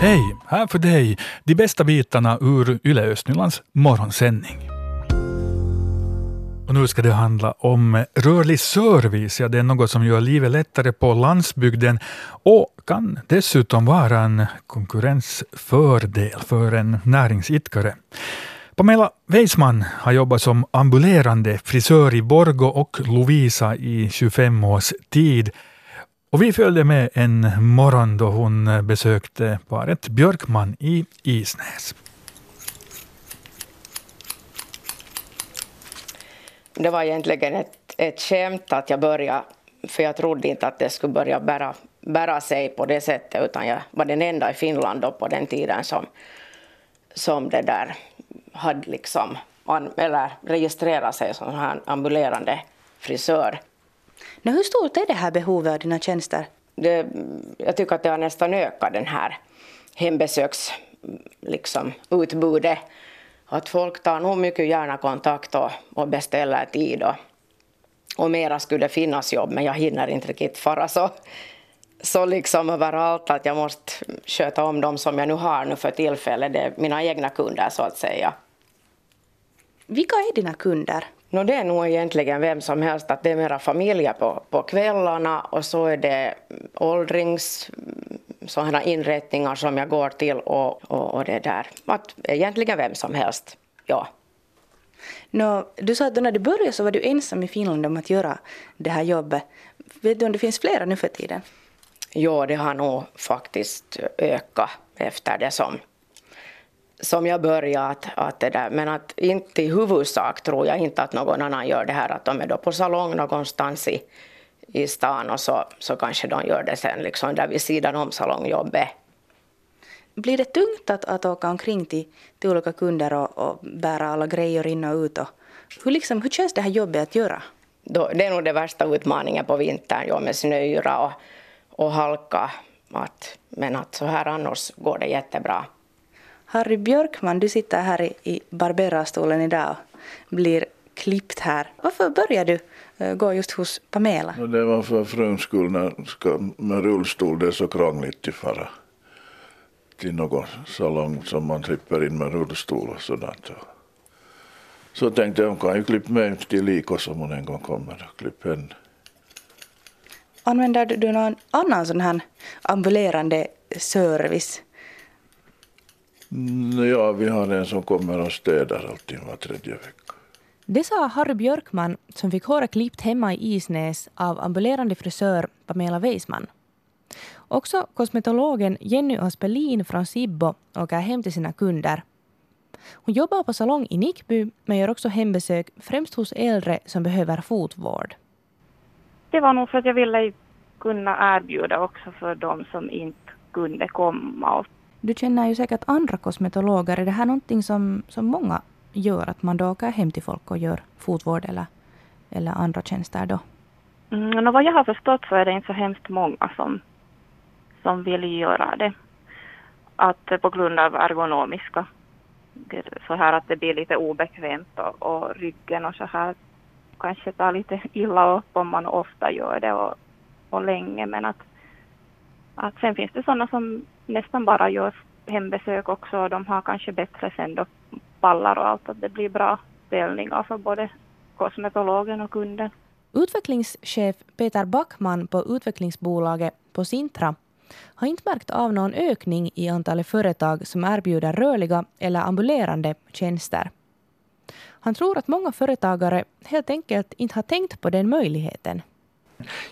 Hej! Här för dig de bästa bitarna ur Yle Östnylands morgonsändning. Och nu ska det handla om rörlig service. Ja, det är något som gör livet lättare på landsbygden och kan dessutom vara en konkurrensfördel för en näringsidkare. Pamela Weisman har jobbat som ambulerande frisör i Borgo och Lovisa i 25 års tid. Och vi följde med en morgon då hon besökte paret Björkman i Isnäs. Det var egentligen ett, ett skämt att jag började, för jag trodde inte att det skulle börja bära, bära sig på det sättet, utan jag var den enda i Finland då på den tiden som, som det där hade liksom, eller registrerat sig som ambulerande frisör. Nu, hur stort är det här behovet av dina tjänster? Det, jag tycker att det har nästan ökat den här hembesöks liksom, utbudet. Att folk tar nog mycket gärna kontakt och, och beställer tid. Och, och mera skulle finnas jobb, men jag hinner inte riktigt fara så, så liksom överallt att jag måste sköta om dem som jag nu har nu för tillfället. Det är mina egna kunder så att säga. Vilka är dina kunder? No, det är nog egentligen vem som helst, att det är mera familjer på, på kvällarna och så är det åldrings sådana inrättningar som jag går till och, och, och det där. Att egentligen vem som helst, ja. No, du sa att när du började så var du ensam i Finland om att göra det här jobbet. Vet du om det finns flera nu för tiden? Ja, det har nog faktiskt ökat efter det som som jag började att, att det där, men att inte i huvudsak tror jag inte att någon annan gör det här, att de är då på salong någonstans i, i stan och så, så kanske de gör det sen liksom där vid sidan om salongjobbet. Blir det tungt att, att åka omkring till, till olika kunder och, och bära alla grejer in och ut? Och, hur, liksom, hur känns det här jobbet att göra? Då, det är nog den värsta utmaningen på vintern, ja, med snöyra och, och halka. Att, men att så här annars går det jättebra. Harry Björkman, du sitter här i, i barberarstolen idag och blir klippt här. Varför började du uh, gå just hos Pamela? Det var för fruns skull när ska med rullstol, det är så krångligt att fara till någon salong som man slipper in med rullstol och sådant. Så tänkte jag, hon kan ju klippa mig till Liko som hon en gång kommer och klippa henne. Använder du någon annan sån här ambulerande service? Mm, ja, vi har en som kommer och städar alltid var tredje vecka. Det sa Harry Björkman som fick håret klippt hemma i Isnäs av ambulerande frisör Pamela Weisman. Också kosmetologen Jenny Aspelin från Sibbo åker hem till sina kunder. Hon jobbar på salong i Nickby men gör också hembesök främst hos äldre som behöver fotvård. Det var nog för att jag ville kunna erbjuda också för de som inte kunde komma. Du känner ju säkert andra kosmetologer. Är det här någonting som, som många gör? Att man då åker hem till folk och gör fotvård eller, eller andra tjänster då? Mm, och vad jag har förstått så är det inte så hemskt många som, som vill göra det. Att eh, på grund av ergonomiska så här att det blir lite obekvämt och, och ryggen och så här kanske tar lite illa upp om man ofta gör det och, och länge men att, att sen finns det sådana som nästan bara gör hembesök också och de har kanske bättre sen då pallar och allt att det blir bra ställningar för både kosmetologen och kunden. Utvecklingschef Peter Backman på utvecklingsbolaget på Sintra har inte märkt av någon ökning i antalet företag som erbjuder rörliga eller ambulerande tjänster. Han tror att många företagare helt enkelt inte har tänkt på den möjligheten.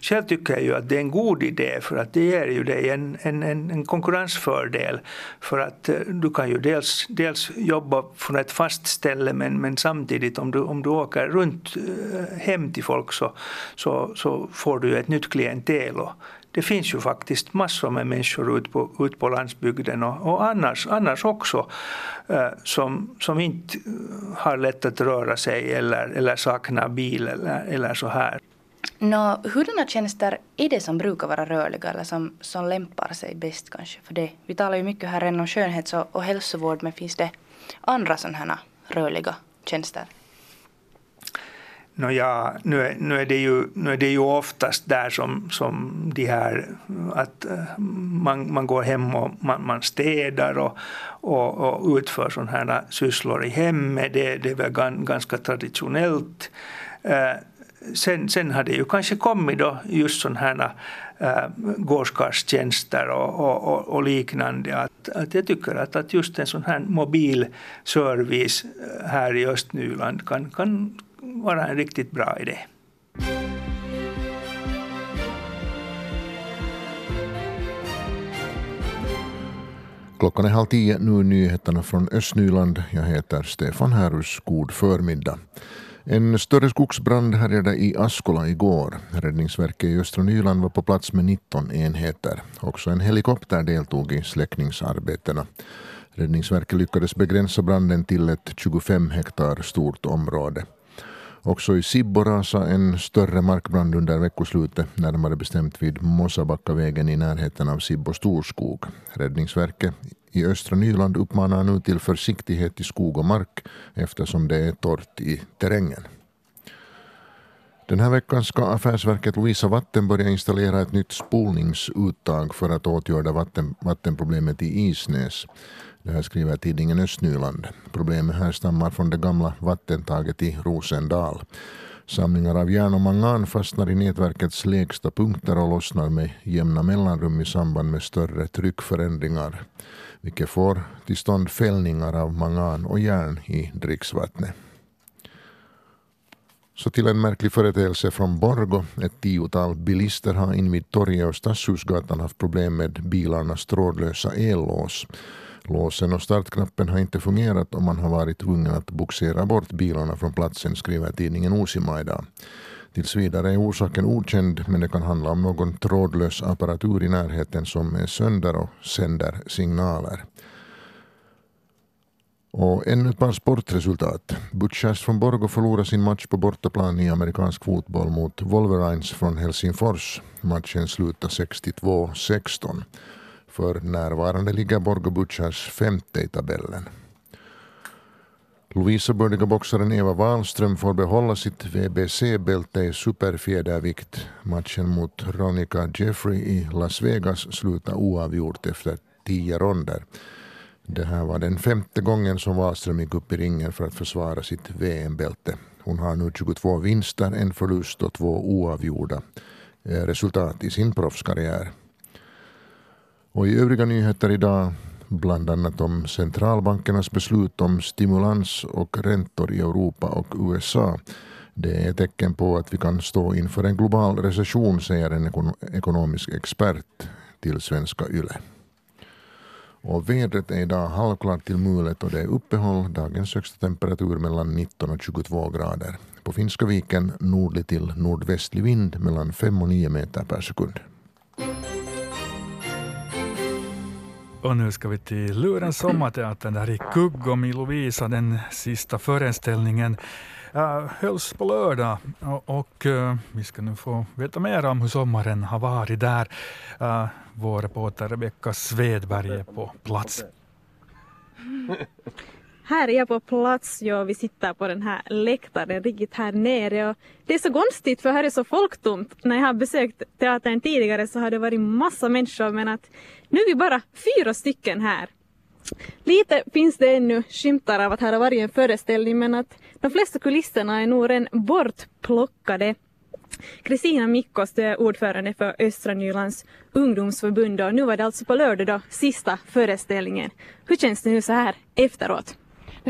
Själv tycker jag ju att det är en god idé för att det ger ju dig en, en, en konkurrensfördel. För att eh, du kan ju dels, dels jobba från ett fast ställe men, men samtidigt om du, om du åker runt eh, hem till folk så, så, så får du ett nytt klientel. Och det finns ju faktiskt massor med människor ute på, ut på landsbygden och, och annars, annars också eh, som, som inte har lätt att röra sig eller, eller saknar bil eller, eller så här. Nå, hurdana tjänster är det som brukar vara rörliga eller som, som lämpar sig bäst kanske för det? Vi talar ju mycket här redan om skönhets och, och hälsovård men finns det andra sådana här rörliga tjänster? No ja, nu, är, nu, är det ju, nu är det ju oftast där som, som de här att eh, man, man går hem och man, man städar och, och, och utför sådana här sysslor i hemmet. Det, det är väl ganska traditionellt. Eh, Sen, sen har det ju kanske kommit då just sådana här äh, gårdskarlstjänster och, och, och, och, liknande. Att, att jag tycker att, att just en sån här mobil service äh, här i Östnyland kan, kan vara en riktigt bra idé. Klockan är halv tio, nu nyheterna från Östnyland. Jag heter Stefan Härus. God förmiddag. En större skogsbrand härjade i Askola igår. Räddningsverket i östra Nyland var på plats med 19 enheter. Också en helikopter deltog i släckningsarbetena. Räddningsverket lyckades begränsa branden till ett 25 hektar stort område. Också i Sibbo rasade en större markbrand under veckoslutet, närmare bestämt vid Mosabackavägen i närheten av Sibbo storskog. Räddningsverket i östra Nyland uppmanar nu till försiktighet i skog och mark eftersom det är torrt i terrängen. Den här veckan ska Affärsverket Lovisa Vatten börja installera ett nytt spolningsuttag för att åtgärda vatten, vattenproblemet i Isnäs. Det här skriver tidningen Östnyland. Problemet härstammar från det gamla vattentaget i Rosendal. Samlingar av järn och mangan fastnar i nätverkets lägsta punkter och lossnar med jämna mellanrum i samband med större tryckförändringar, vilket får till stånd fällningar av mangan och järn i dricksvattnet. Så till en märklig företeelse från Borgo. Ett tiotal bilister har invid torget och Stadshusgatan haft problem med bilarnas trådlösa ellås. Låsen och startknappen har inte fungerat och man har varit tvungen att boxera bort bilarna från platsen, skriver tidningen Osima idag. Tills vidare är orsaken okänd men det kan handla om någon trådlös apparatur i närheten som är sönder och sänder signaler. Och ännu ett par sportresultat. Butchers från Borgo förlorade sin match på bortaplan i amerikansk fotboll mot Wolverines från Helsingfors. Matchen slutade 62-16. För närvarande ligger Borgo Butchers femte i tabellen. Lovisa boxaren Eva Wahlström får behålla sitt WBC-bälte i superfjädervikt. Matchen mot Ronica Jeffrey i Las Vegas slutade oavgjort efter tio ronder. Det här var den femte gången som Wahlström gick upp i ringen för att försvara sitt VM-bälte. Hon har nu 22 vinster, en förlust och två oavgjorda resultat i sin proffskarriär. Och i övriga nyheter idag bland annat om centralbankernas beslut om stimulans och räntor i Europa och USA. Det är ett tecken på att vi kan stå inför en global recession, säger en ekonomisk expert till Svenska Yle. Och vädret är idag halvklart till mulet och det är uppehåll. Dagens högsta temperatur mellan 19 och 22 grader. På Finska viken nordlig till nordvästlig vind mellan 5 och 9 meter per sekund. Och nu ska vi till Lurens sommarteater där i Kuggom i Lovisa. Den sista föreställningen uh, hölls på lördag och, och uh, vi ska nu få veta mer om hur sommaren har varit där. Uh, vår reporter Rebecka Svedberg är på plats. Här är jag på plats, ja, vi sitter på den här läktaren riktigt här nere och det är så konstigt för här är så folktomt. När jag har besökt teatern tidigare så har det varit massa människor men att nu är vi bara fyra stycken här. Lite finns det ännu skymtar av att här har varit en föreställning men att de flesta kulisserna är nog redan bortplockade. Kristina Mikkos, du är ordförande för Östra Nylands ungdomsförbund och nu var det alltså på lördag då sista föreställningen. Hur känns det nu så här efteråt?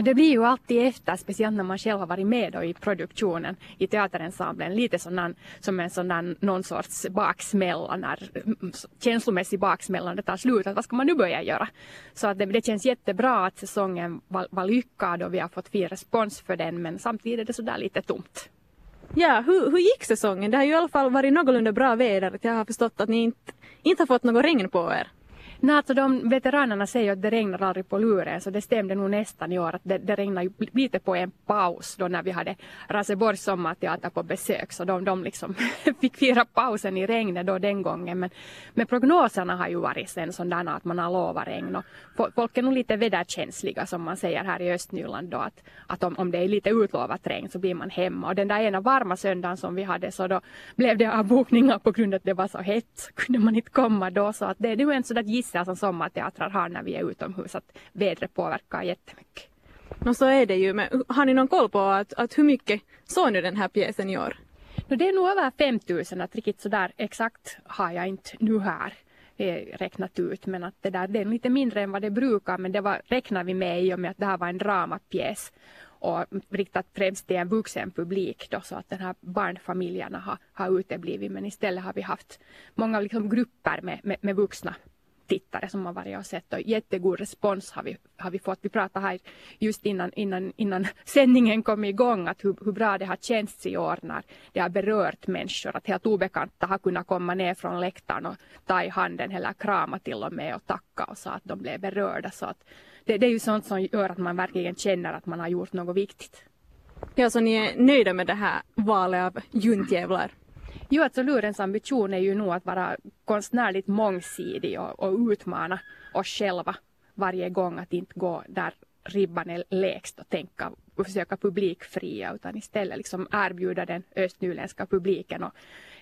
Det blir ju alltid efter, speciellt när man själv har varit med i produktionen i teaterensemblen, lite sådan, som en sådan, någon sorts baksmälla, när, mm, känslomässig baksmälla när det tar slut, att vad ska man nu börja göra? Så att det, det känns jättebra att säsongen var, var lyckad och vi har fått fin respons för den, men samtidigt är det sådär lite tomt. Ja, hur, hur gick säsongen? Det har ju i alla fall varit någorlunda bra väder. Jag har förstått att ni inte, inte har fått något regn på er. Nej, alltså de veteranerna säger att det regnar aldrig på luren så det stämde nog nästan i år att det, det regnade lite på en paus då när vi hade Raseborgs sommarteater på besök så de, de liksom fick fira pausen i regnet då den gången. Men, men prognoserna har ju varit sen sådana att man har lovat regn och folk är nog lite väderkänsliga som man säger här i Östnyland då att, att om, om det är lite utlovat regn så blir man hemma. Och den där ena varma söndagen som vi hade så då blev det avbokningar på grund av att det var så hett så kunde man inte komma då. Så att det, det är ju en sån där gissel som sommarteatrar har när vi är utomhus att vädret påverkar jättemycket. Och så är det ju, men har ni någon koll på att, att hur mycket såg nu den här pjäsen i år? No, det är nog över 5000, att riktigt sådär exakt har jag inte nu här eh, räknat ut men att det där det är lite mindre än vad det brukar men det var, räknar vi med i och med att det här var en dramapjäs och riktat främst till en vuxen publik då, så att den här barnfamiljerna har, har uteblivit men istället har vi haft många liksom grupper med, med, med vuxna tittare som har varit och sett och jättegod respons har vi, har vi fått. Vi pratade här just innan, innan, innan sändningen kom igång att hur, hur bra det har känts i år när det har berört människor. Att helt obekanta har kunnat komma ner från läktaren och ta i handen eller krama till och med och tacka och sa att de blev berörda. Så att det, det är ju sånt som gör att man verkligen känner att man har gjort något viktigt. Ja, så ni är nöjda med det här valet av juntjävlar? Jo, alltså Lurens ambition är ju nog att vara konstnärligt mångsidig och, och utmana oss själva varje gång att inte gå där ribban är lägst och tänka och försöka publikfria utan istället liksom erbjuda den östnyländska publiken och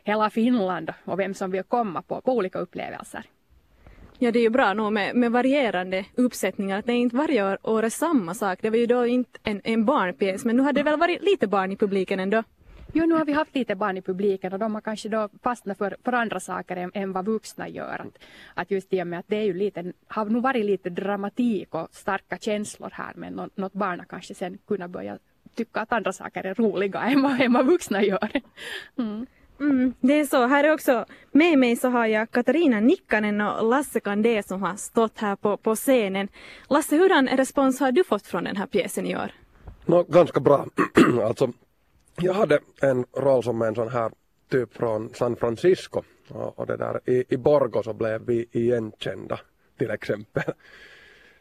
hela Finland och vem som vill komma på, på olika upplevelser. Ja, det är ju bra nog med, med varierande uppsättningar. Att det är inte varje år, år är samma sak. Det var ju då inte en, en barnpjäs, men nu hade det väl varit lite barn i publiken ändå? Jo, nu har vi haft lite barn i publiken och de har kanske då fastnat för, för andra saker än, än vad vuxna gör. Att, att just i och med att det är ju lite, har nog varit lite dramatik och starka känslor här men något, något barn har kanske sen kunnat börja tycka att andra saker är roliga än vad, än vad vuxna gör. Mm. Mm, det är så. Här är också, med mig så har jag Katarina Nikkanen och Lasse Kandé som har stått här på, på scenen. Lasse, hurdan respons har du fått från den här pjäsen i år? No, ganska bra. alltså, jag hade en roll som en sån här typ från San Francisco och, och det där i, i Borgo så blev vi igenkända till exempel.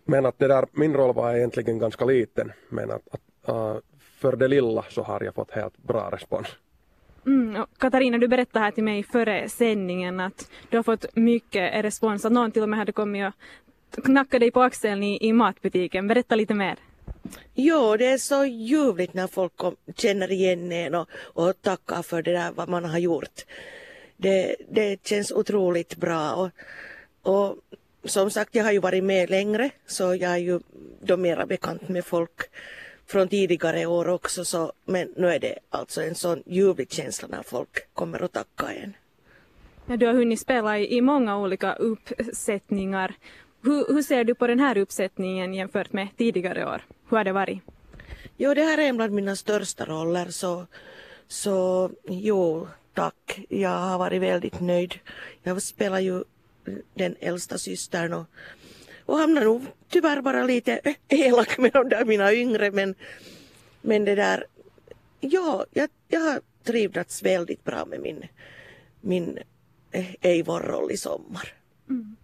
Men att det där, min roll var egentligen ganska liten men att, att uh, för det lilla så har jag fått helt bra respons. Mm, Katarina, du berättade här till mig före sändningen att du har fått mycket respons, att någon till och med hade kommit och knackat dig på axeln i, i matbutiken. Berätta lite mer. Jo, det är så ljuvligt när folk kom, känner igen en och, och tackar för det där vad man har gjort. Det, det känns otroligt bra och, och som sagt, jag har ju varit med längre så jag är ju då mera bekant med folk från tidigare år också så, men nu är det alltså en sån ljuvlig känsla när folk kommer och tackar en. Ja, du har hunnit spela i, i många olika uppsättningar. Hur, hur, ser du på den här uppsättningen jämfört med tidigare år? Hur har det varit? Jo, det här är en av mina största roller så, så jo, tack. Jag har varit väldigt nöjd. Jag spelar ju den äldsta systern och och hamnar nog tyvärr bara lite elak med de där mina yngre men, men det där, ja, jag, jag har trivts väldigt bra med min, min Eivor-roll i sommar. Mm.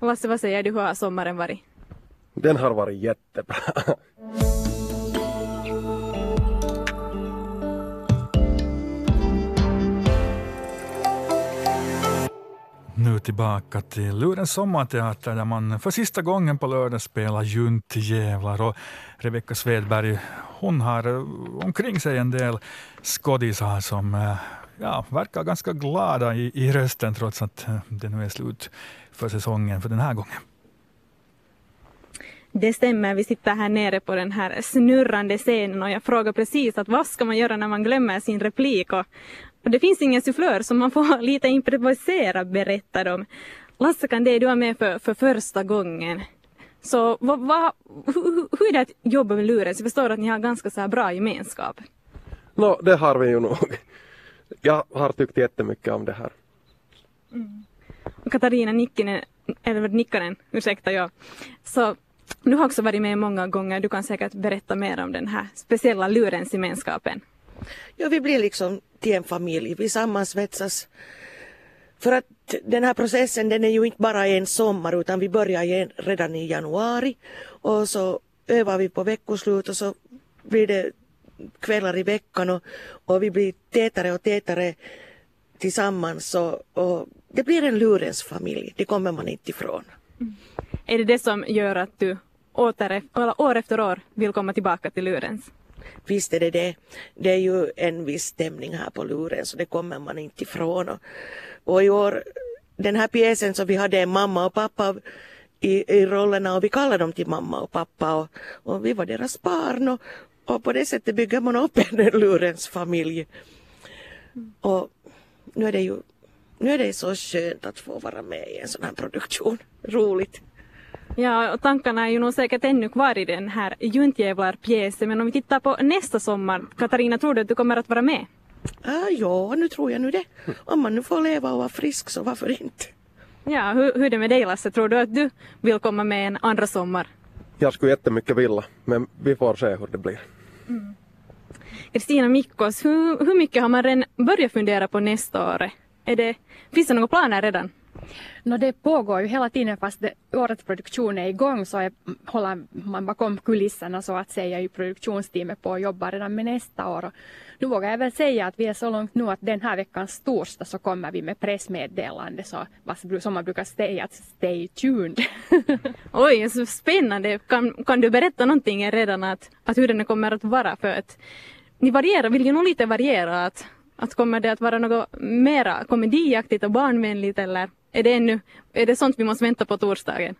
Lasse, vad säger du, hur har sommaren varit? Den har varit jättebra. Nu tillbaka till Lurens sommarteater där man för sista gången på lördag spelar Juntjävlar. Och Rebecka Svedberg hon har omkring sig en del skådisar som eh, ja, verkar ganska glada i, i rösten trots att eh, det nu är slut för säsongen för den här gången. Det stämmer, vi sitter här nere på den här snurrande scenen och jag frågar precis att vad ska man göra när man glömmer sin replik och och det finns ingen sufflör så man får lite improvisera berättar de. Lasse kan det du är med för, för första gången. Så vad, vad, hur, hur är det att jobba med Lurens? Jag förstår att ni har ganska så bra gemenskap. No, det har vi ju nog. Jag har tyckt jättemycket om det här. Mm. Katarina Nikkinen, eller Nikkanen, ursäkta jag. Så du har också varit med många gånger. Du kan säkert berätta mer om den här speciella Lurens-gemenskapen. Ja, vi blir liksom till en familj. Vi sammansvetsas. För att att den här processen den är ju inte bara en sommar utan vi börjar redan i januari och så övar vi på veckoslut och så blir det kvällar i veckan och, och vi blir tätare och tätare tillsammans och, och det blir en Lurens familj, det kommer man inte ifrån. Mm. Är det det som gör att du åter, år efter år vill komma tillbaka till Lurens? Visst är det det. Det är ju en viss stämning här på Lurens och det kommer man inte ifrån. Och, och i år, den här pjäsen så vi hade en mamma och pappa i, i rollerna och vi kallade dem till mamma och pappa och, och vi var deras barn och, och på det sättet bygger man upp en Lurens familj. Och nu är det ju nu är det så skönt att få vara med i en sån här produktion. Roligt. Ja, och tankarna är ju nog säkert ännu kvar i den här Juntjävlar-pjäsen. Men om vi tittar på nästa sommar, Katarina, tror du att du kommer att vara med? Ah, ja, nu tror jag nu det. Om man nu får leva och vara frisk så varför inte? Ja, hur, hur är det med dig Lasse? Tror du att du vill komma med en andra sommar? Jag skulle jättemycket vilja, men vi får se hur det blir. Kristina mm. Mikkos, hur, hur mycket har man redan börjat fundera på nästa år? Är det, finns det några planer redan? No, det pågår ju hela tiden fast det, årets produktion är igång så är, håller man bakom kulisserna så att säga i produktionsteamet på och jobbar redan med nästa år. Och nu vågar jag väl säga att vi är så långt nu att den här veckans torsdag så kommer vi med pressmeddelande så som man brukar säga att stay tuned. Oj, så spännande. Kan, kan du berätta någonting redan att, att hur den kommer att vara för att ni varierar, vill ju nog lite variera att att kommer det att vara något mera komediaktigt och barnvänligt eller är det ännu, är det sånt vi måste vänta på torsdagen?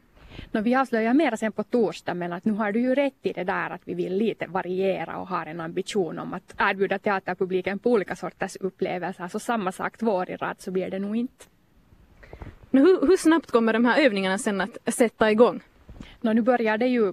No, vi avslöjar mera sen på torsdag men att nu har du ju rätt i det där att vi vill lite variera och har en ambition om att erbjuda teaterpubliken på olika sorters upplevelser. Så samma sak två år i rad så blir det nog inte. Men hur, hur snabbt kommer de här övningarna sen att sätta igång? No, nu börjar det ju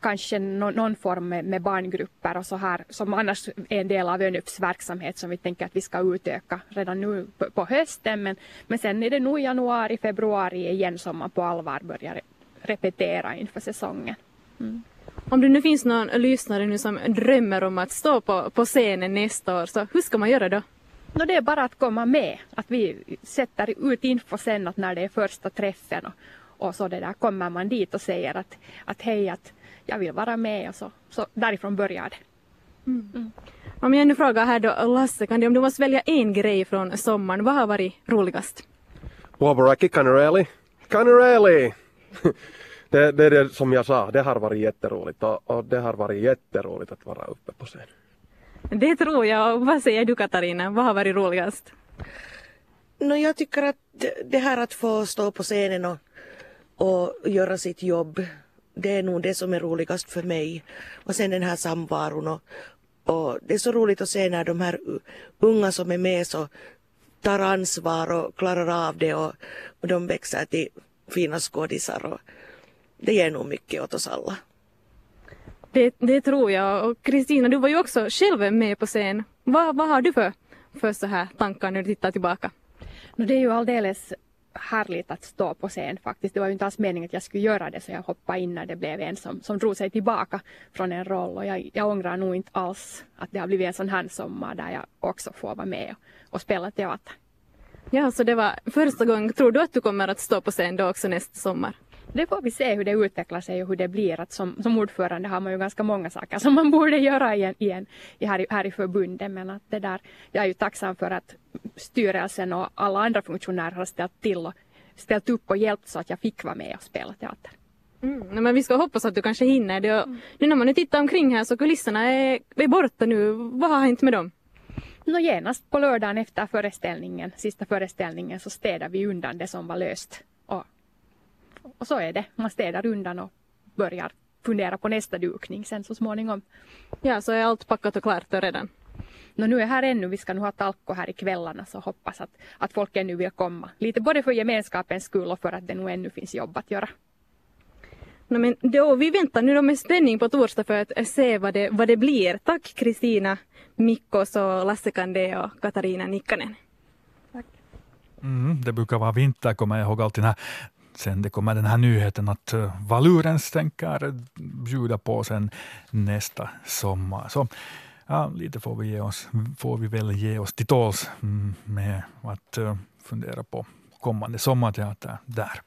kanske no, någon form med, med, barngrupper och så här som annars är en del av ÖNUPs verksamhet som vi tänker att vi ska utöka redan nu på, på hösten men, men sen är det nog januari, februari igen som man på allvar börjar repetera inför säsongen. Mm. Om det nu finns någon lyssnare nu som drömmer om att stå på, på scenen nästa år, så hur ska man göra då? No, det är bara att komma med. Att vi sätter ut info sen att när det är första träffen och, och så det där kommer man dit och säger att, att hej att jag vill vara med och så, så därifrån började det. Mm. Mm. Om jag nu frågar här då Lasse, kan du, om du måste välja en grej från sommaren, vad har varit roligast? Wabaraki Canarelli. Canarelli! det, det är det som jag sa, det har varit jätteroligt och, och det har varit jätteroligt att vara uppe på scen. Det tror jag. Vad säger du Katarina, vad har varit roligast? No, jag tycker att det här att få stå på scenen och, och göra sitt jobb det är nog det som är roligast för mig. Och sen den här samvaron och, och det är så roligt att se när de här unga som är med så tar ansvar och klarar av det och, och de växer till fina skådisar och det ger nog mycket åt oss alla. Det, det tror jag. Och Kristina, du var ju också själv med på scen. Vad, vad har du för, för så här tankar när du tittar tillbaka? No, det är ju alldeles härligt att stå på scen faktiskt. Det var ju inte alls meningen att jag skulle göra det så jag hoppade in när det blev en som, som drog sig tillbaka från en roll och jag, jag ångrar nog inte alls att det har blivit en sån här sommar där jag också får vara med och, och spela teater. Ja, så det var första gången. Tror du att du kommer att stå på scen då också nästa sommar? Det får vi se hur det utvecklar sig och hur det blir. Att som, som ordförande har man ju ganska många saker som man borde göra i, en, i, en, i här, här i förbundet. Men att det där, jag är ju tacksam för att styrelsen och alla andra funktionärer har ställt till och ställt upp och hjälpt så att jag fick vara med och spela teater. Mm, men vi ska hoppas att du kanske hinner det. Mm. Nu när man nu tittar omkring här så kulisserna är, är borta nu. Vad har hänt med dem? Nå, genast på lördagen efter föreställningen, sista föreställningen, så städade vi undan det som var löst. Och, så är det, man städar undan och börjar fundera på nästa dukning sen så småningom. Ja, så är allt packat och klart redan? No, nu är här ännu, vi ska nu ha talko här i kvällarna så hoppas att, att folk ännu vill komma. Lite både för gemenskapens skull och för att det nu ännu finns jobb att göra. No, men då, vi väntar nu då med spänning på torsdag för att se vad det, vad det blir. Tack Kristina Mikkos och Lasse Kandé och Katarina Nikkanen. Tack. Mm, det brukar vara vinter, kommer jag ihåg alltid när sen det kommer den här nyheten att eh, Valurens tänker bjuda på sen nästa sommar. Så ja, lite får vi, ge oss, får vi väl ge oss till tåls mm, med att eh, fundera på kommande sommarteater där.